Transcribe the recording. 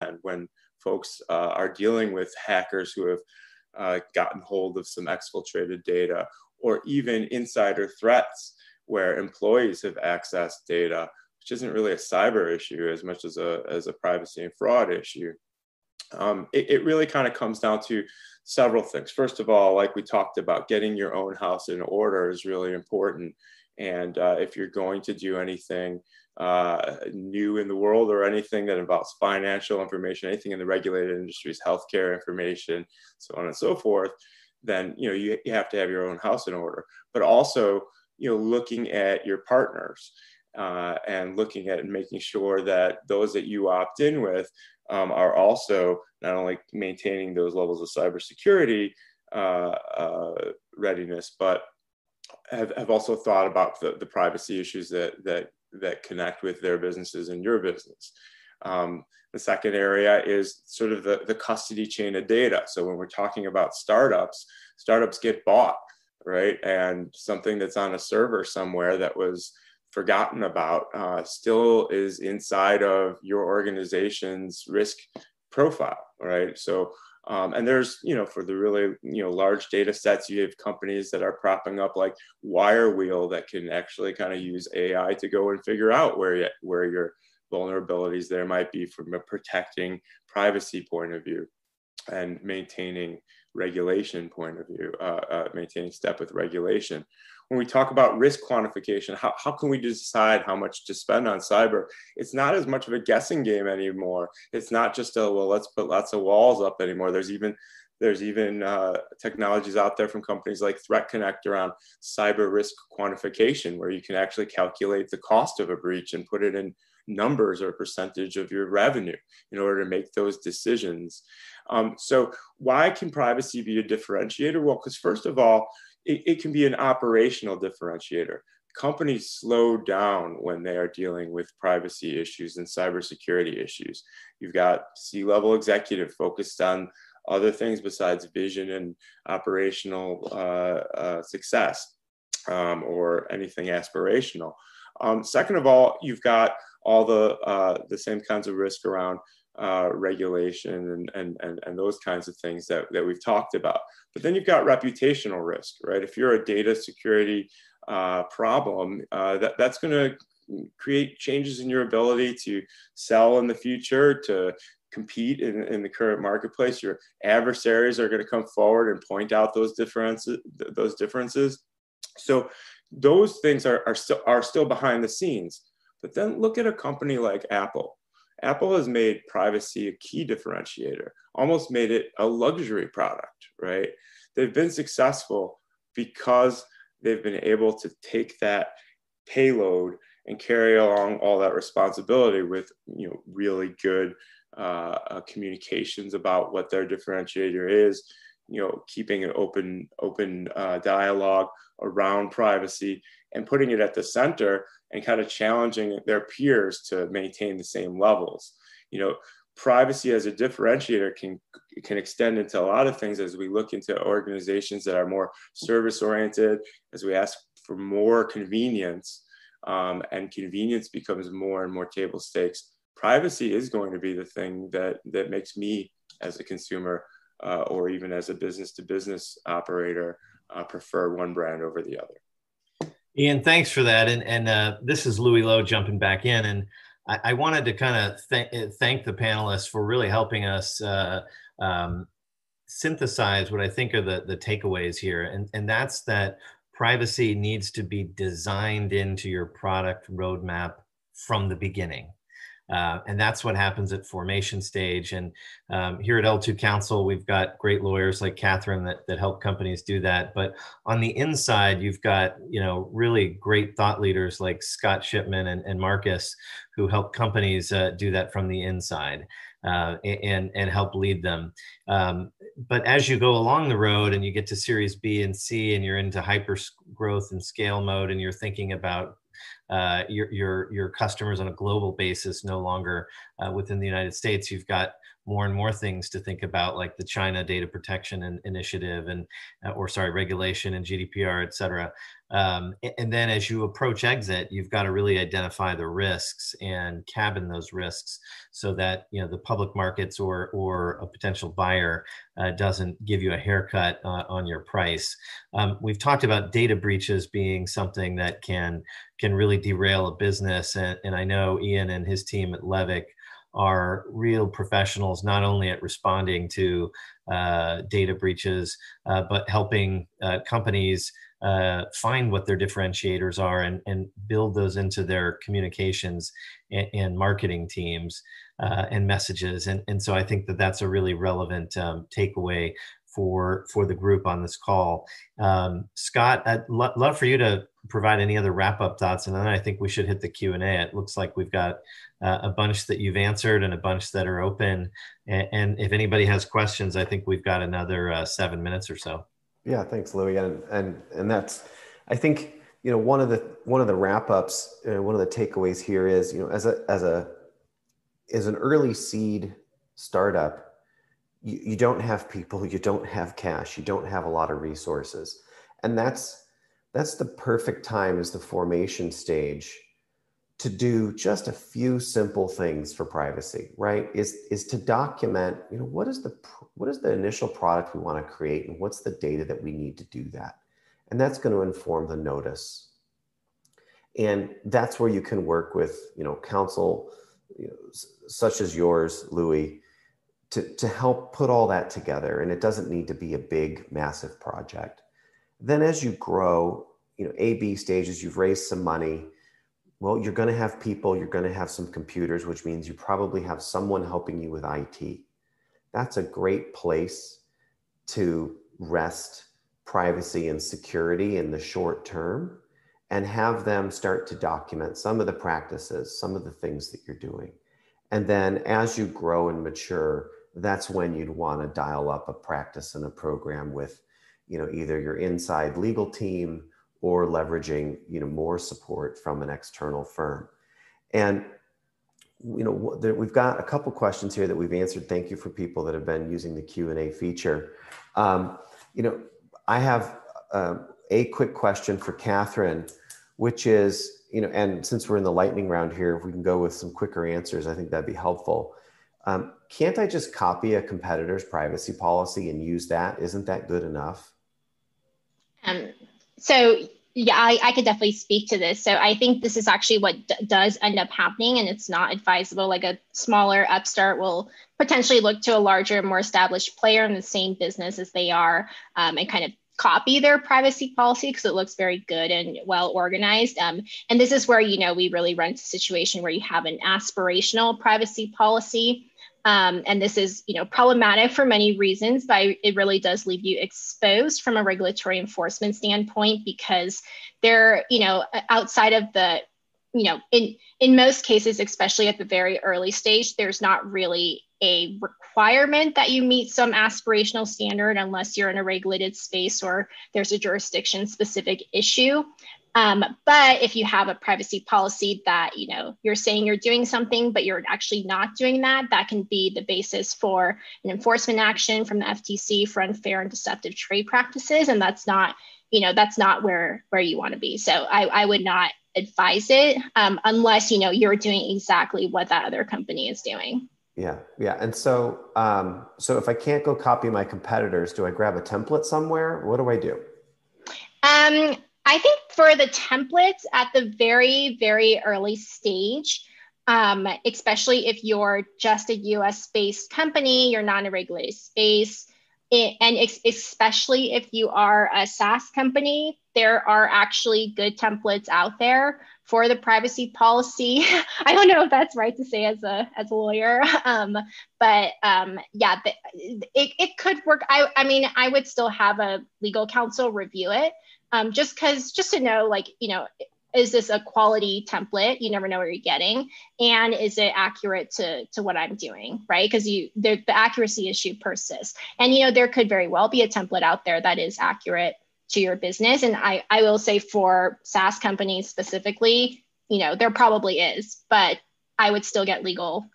and when folks uh, are dealing with hackers who have uh, gotten hold of some exfiltrated data or even insider threats where employees have accessed data, which isn't really a cyber issue as much as a, as a privacy and fraud issue. Um, it, it, really kind of comes down to several things. First of all, like we talked about, getting your own house in order is really important. And uh, if you're going to do anything uh, new in the world or anything that involves financial information, anything in the regulated industries, healthcare information, so on and so forth, then you know you, you have to have your own house in order. But also, you know, looking at your partners uh, and looking at and making sure that those that you opt in with um, are also not only maintaining those levels of cybersecurity uh, uh, readiness, but have, have also thought about the, the privacy issues that, that, that connect with their businesses and your business. Um, the second area is sort of the, the custody chain of data. So when we're talking about startups, startups get bought, right? And something that's on a server somewhere that was forgotten about uh, still is inside of your organization's risk profile, right? So, um, and there's, you know, for the really, you know, large data sets, you have companies that are propping up like Wirewheel that can actually kind of use AI to go and figure out where, you, where your vulnerabilities there might be from a protecting privacy point of view and maintaining regulation point of view, uh, uh, maintaining step with regulation when we talk about risk quantification, how, how can we decide how much to spend on cyber? It's not as much of a guessing game anymore. It's not just a, well, let's put lots of walls up anymore. There's even there's even uh, technologies out there from companies like Threat Connect around cyber risk quantification, where you can actually calculate the cost of a breach and put it in numbers or percentage of your revenue in order to make those decisions. Um, so, why can privacy be a differentiator? Well, because first of all, it, it can be an operational differentiator. Companies slow down when they are dealing with privacy issues and cybersecurity issues. You've got C level executive focused on other things besides vision and operational uh, uh, success um, or anything aspirational. Um, second of all, you've got all the uh, the same kinds of risk around uh, regulation and, and, and, and those kinds of things that, that we've talked about. But then you've got reputational risk, right? If you're a data security uh, problem, uh, that, that's going to create changes in your ability to sell in the future, to compete in, in the current marketplace. Your adversaries are going to come forward and point out those differences. Those differences. So those things are, are, still, are still behind the scenes. But then look at a company like Apple Apple has made privacy a key differentiator, almost made it a luxury product, right? They've been successful because they've been able to take that payload and carry along all that responsibility with you know really good uh, uh, communications about what their differentiator is you know keeping an open open uh, dialogue around privacy and putting it at the center and kind of challenging their peers to maintain the same levels. You know, privacy as a differentiator can can extend into a lot of things as we look into organizations that are more service oriented, as we ask for more convenience, um, and convenience becomes more and more table stakes. Privacy is going to be the thing that that makes me as a consumer uh, or even as a business to business operator uh, prefer one brand over the other. Ian, thanks for that. And, and uh, this is Louis Lehot jumping back in. And I, I wanted to kind of th- thank the panelists for really helping us uh, um, synthesize what I think are the, the takeaways here. And, and that's that privacy needs to be designed into your product roadmap from the beginning. Uh, and that's what happens at formation stage. And um, here at L2 Counsel, we've got great lawyers like Catherine that, that help companies do that. But on the inside, you've got you know really great thought leaders like Scott Shipman and, and Marcus who help companies uh, do that from the inside. Uh, and and help lead them. Um, but as you go along the road and you get to Series B and C, and you're into hyper growth and scale mode, and you're thinking about uh, your, your, your customers on a global basis, no longer uh, within the United States. You've got more and more things to think about, like the China Data Protection and Initiative and, uh, or sorry, regulation and GDPR, et cetera. Um, and then as you approach exit, you've got to really identify the risks and cabin those risks so that you know the public markets or or a potential buyer uh, doesn't give you a haircut uh, on your price. Um, we've talked about data breaches being something that can can really derail a business, and, and I know Ian and his team at Levick are real professionals, not only at responding to uh, data breaches, uh, but helping uh, companies uh, find what their differentiators are and, and build those into their communications and, and marketing teams uh, and messages. And, and so I think that that's a really relevant um, takeaway for for the group on this call. Um, Scott, I'd lo- love for you to provide any other wrap up thoughts, and then I think we should hit the Q and A. It looks like we've got uh, a bunch that you've answered and a bunch that are open. And, and if anybody has questions, I think we've got another uh, seven minutes or so. Yeah, thanks, Louis, and and and that's, I think you know one of the one of the wrap ups, uh, one of the takeaways here is you know as a as a as an early seed startup, you, you don't have people, you don't have cash, you don't have a lot of resources, and that's that's the perfect time is the formation stage to do just a few simple things for privacy right? Is is to document you know what is the what is the initial product we want to create and what's the data that we need to do that? And that's going to inform the notice. And that's where you can work with you know counsel you know, such as yours louis to, to help put all that together and it doesn't need to be a big massive project then as you grow you know a b stages you've raised some money well, you're going to have people, you're going to have some computers, which means you probably have someone helping you with IT. That's a great place to rest privacy and security in the short term and have them start to document some of the practices, some of the things that you're doing. And then as you grow and mature, that's when you'd want to dial up a practice and a program with, you know, either your inside legal team or leveraging you know more support from an external firm. And you know we've got a couple questions here that we've answered. Thank you for people that have been using the q&a feature. Um, you know i have uh, a quick question for catherine which is you know and since we're in the lightning round here if we can go with some quicker answers i think that'd be helpful. Um, can't i just copy a competitor's privacy policy and use that isn't that good enough um, so yeah, I, I could definitely speak to this. So I think this is actually what d- does end up happening, and it's not advisable. Like a smaller upstart will potentially look to a larger, more established player in the same business as they are, um, and kind of copy their privacy policy because it looks very good and well organized. Um, and this is where you know we really run into a situation where you have an aspirational privacy policy um, and this is, you know, problematic for many reasons, but it really does leave you exposed from a regulatory enforcement standpoint because they're, you know, outside of the, you know, in in most cases, especially at the very early stage, there's not really a requirement that you meet some aspirational standard unless you're in a regulated space or there's a jurisdiction specific issue. Um, but if you have a privacy policy that you know you're saying you're doing something, but you're actually not doing that, that can be the basis for an enforcement action from the FTC for unfair and deceptive trade practices, and that's not you know that's not where where you want to be. So I, I would not advise it um, unless you know you're doing exactly what that other company is doing. Yeah, yeah, and so um, so if I can't go copy my competitors, do I grab a template somewhere? What do I do? Um, I think for the templates at the very, very early stage, um, especially if you're just a US based company, you're not in a regulated space, it, and especially if you are a SaaS company, there are actually good templates out there for the privacy policy. I don't know if that's right to say as a as a lawyer, um, but um, yeah, the, it, it could work. I, I mean, I would still have a legal counsel review it um, just because just to know like you know is this a quality template? You never know what you're getting. And is it accurate to to what i'm doing right? Because you the, the accuracy issue persists. And you know there could very well be a template out there that is accurate to your business. And I, I will say for SaaS companies specifically, you know, there probably is, but I would still get legal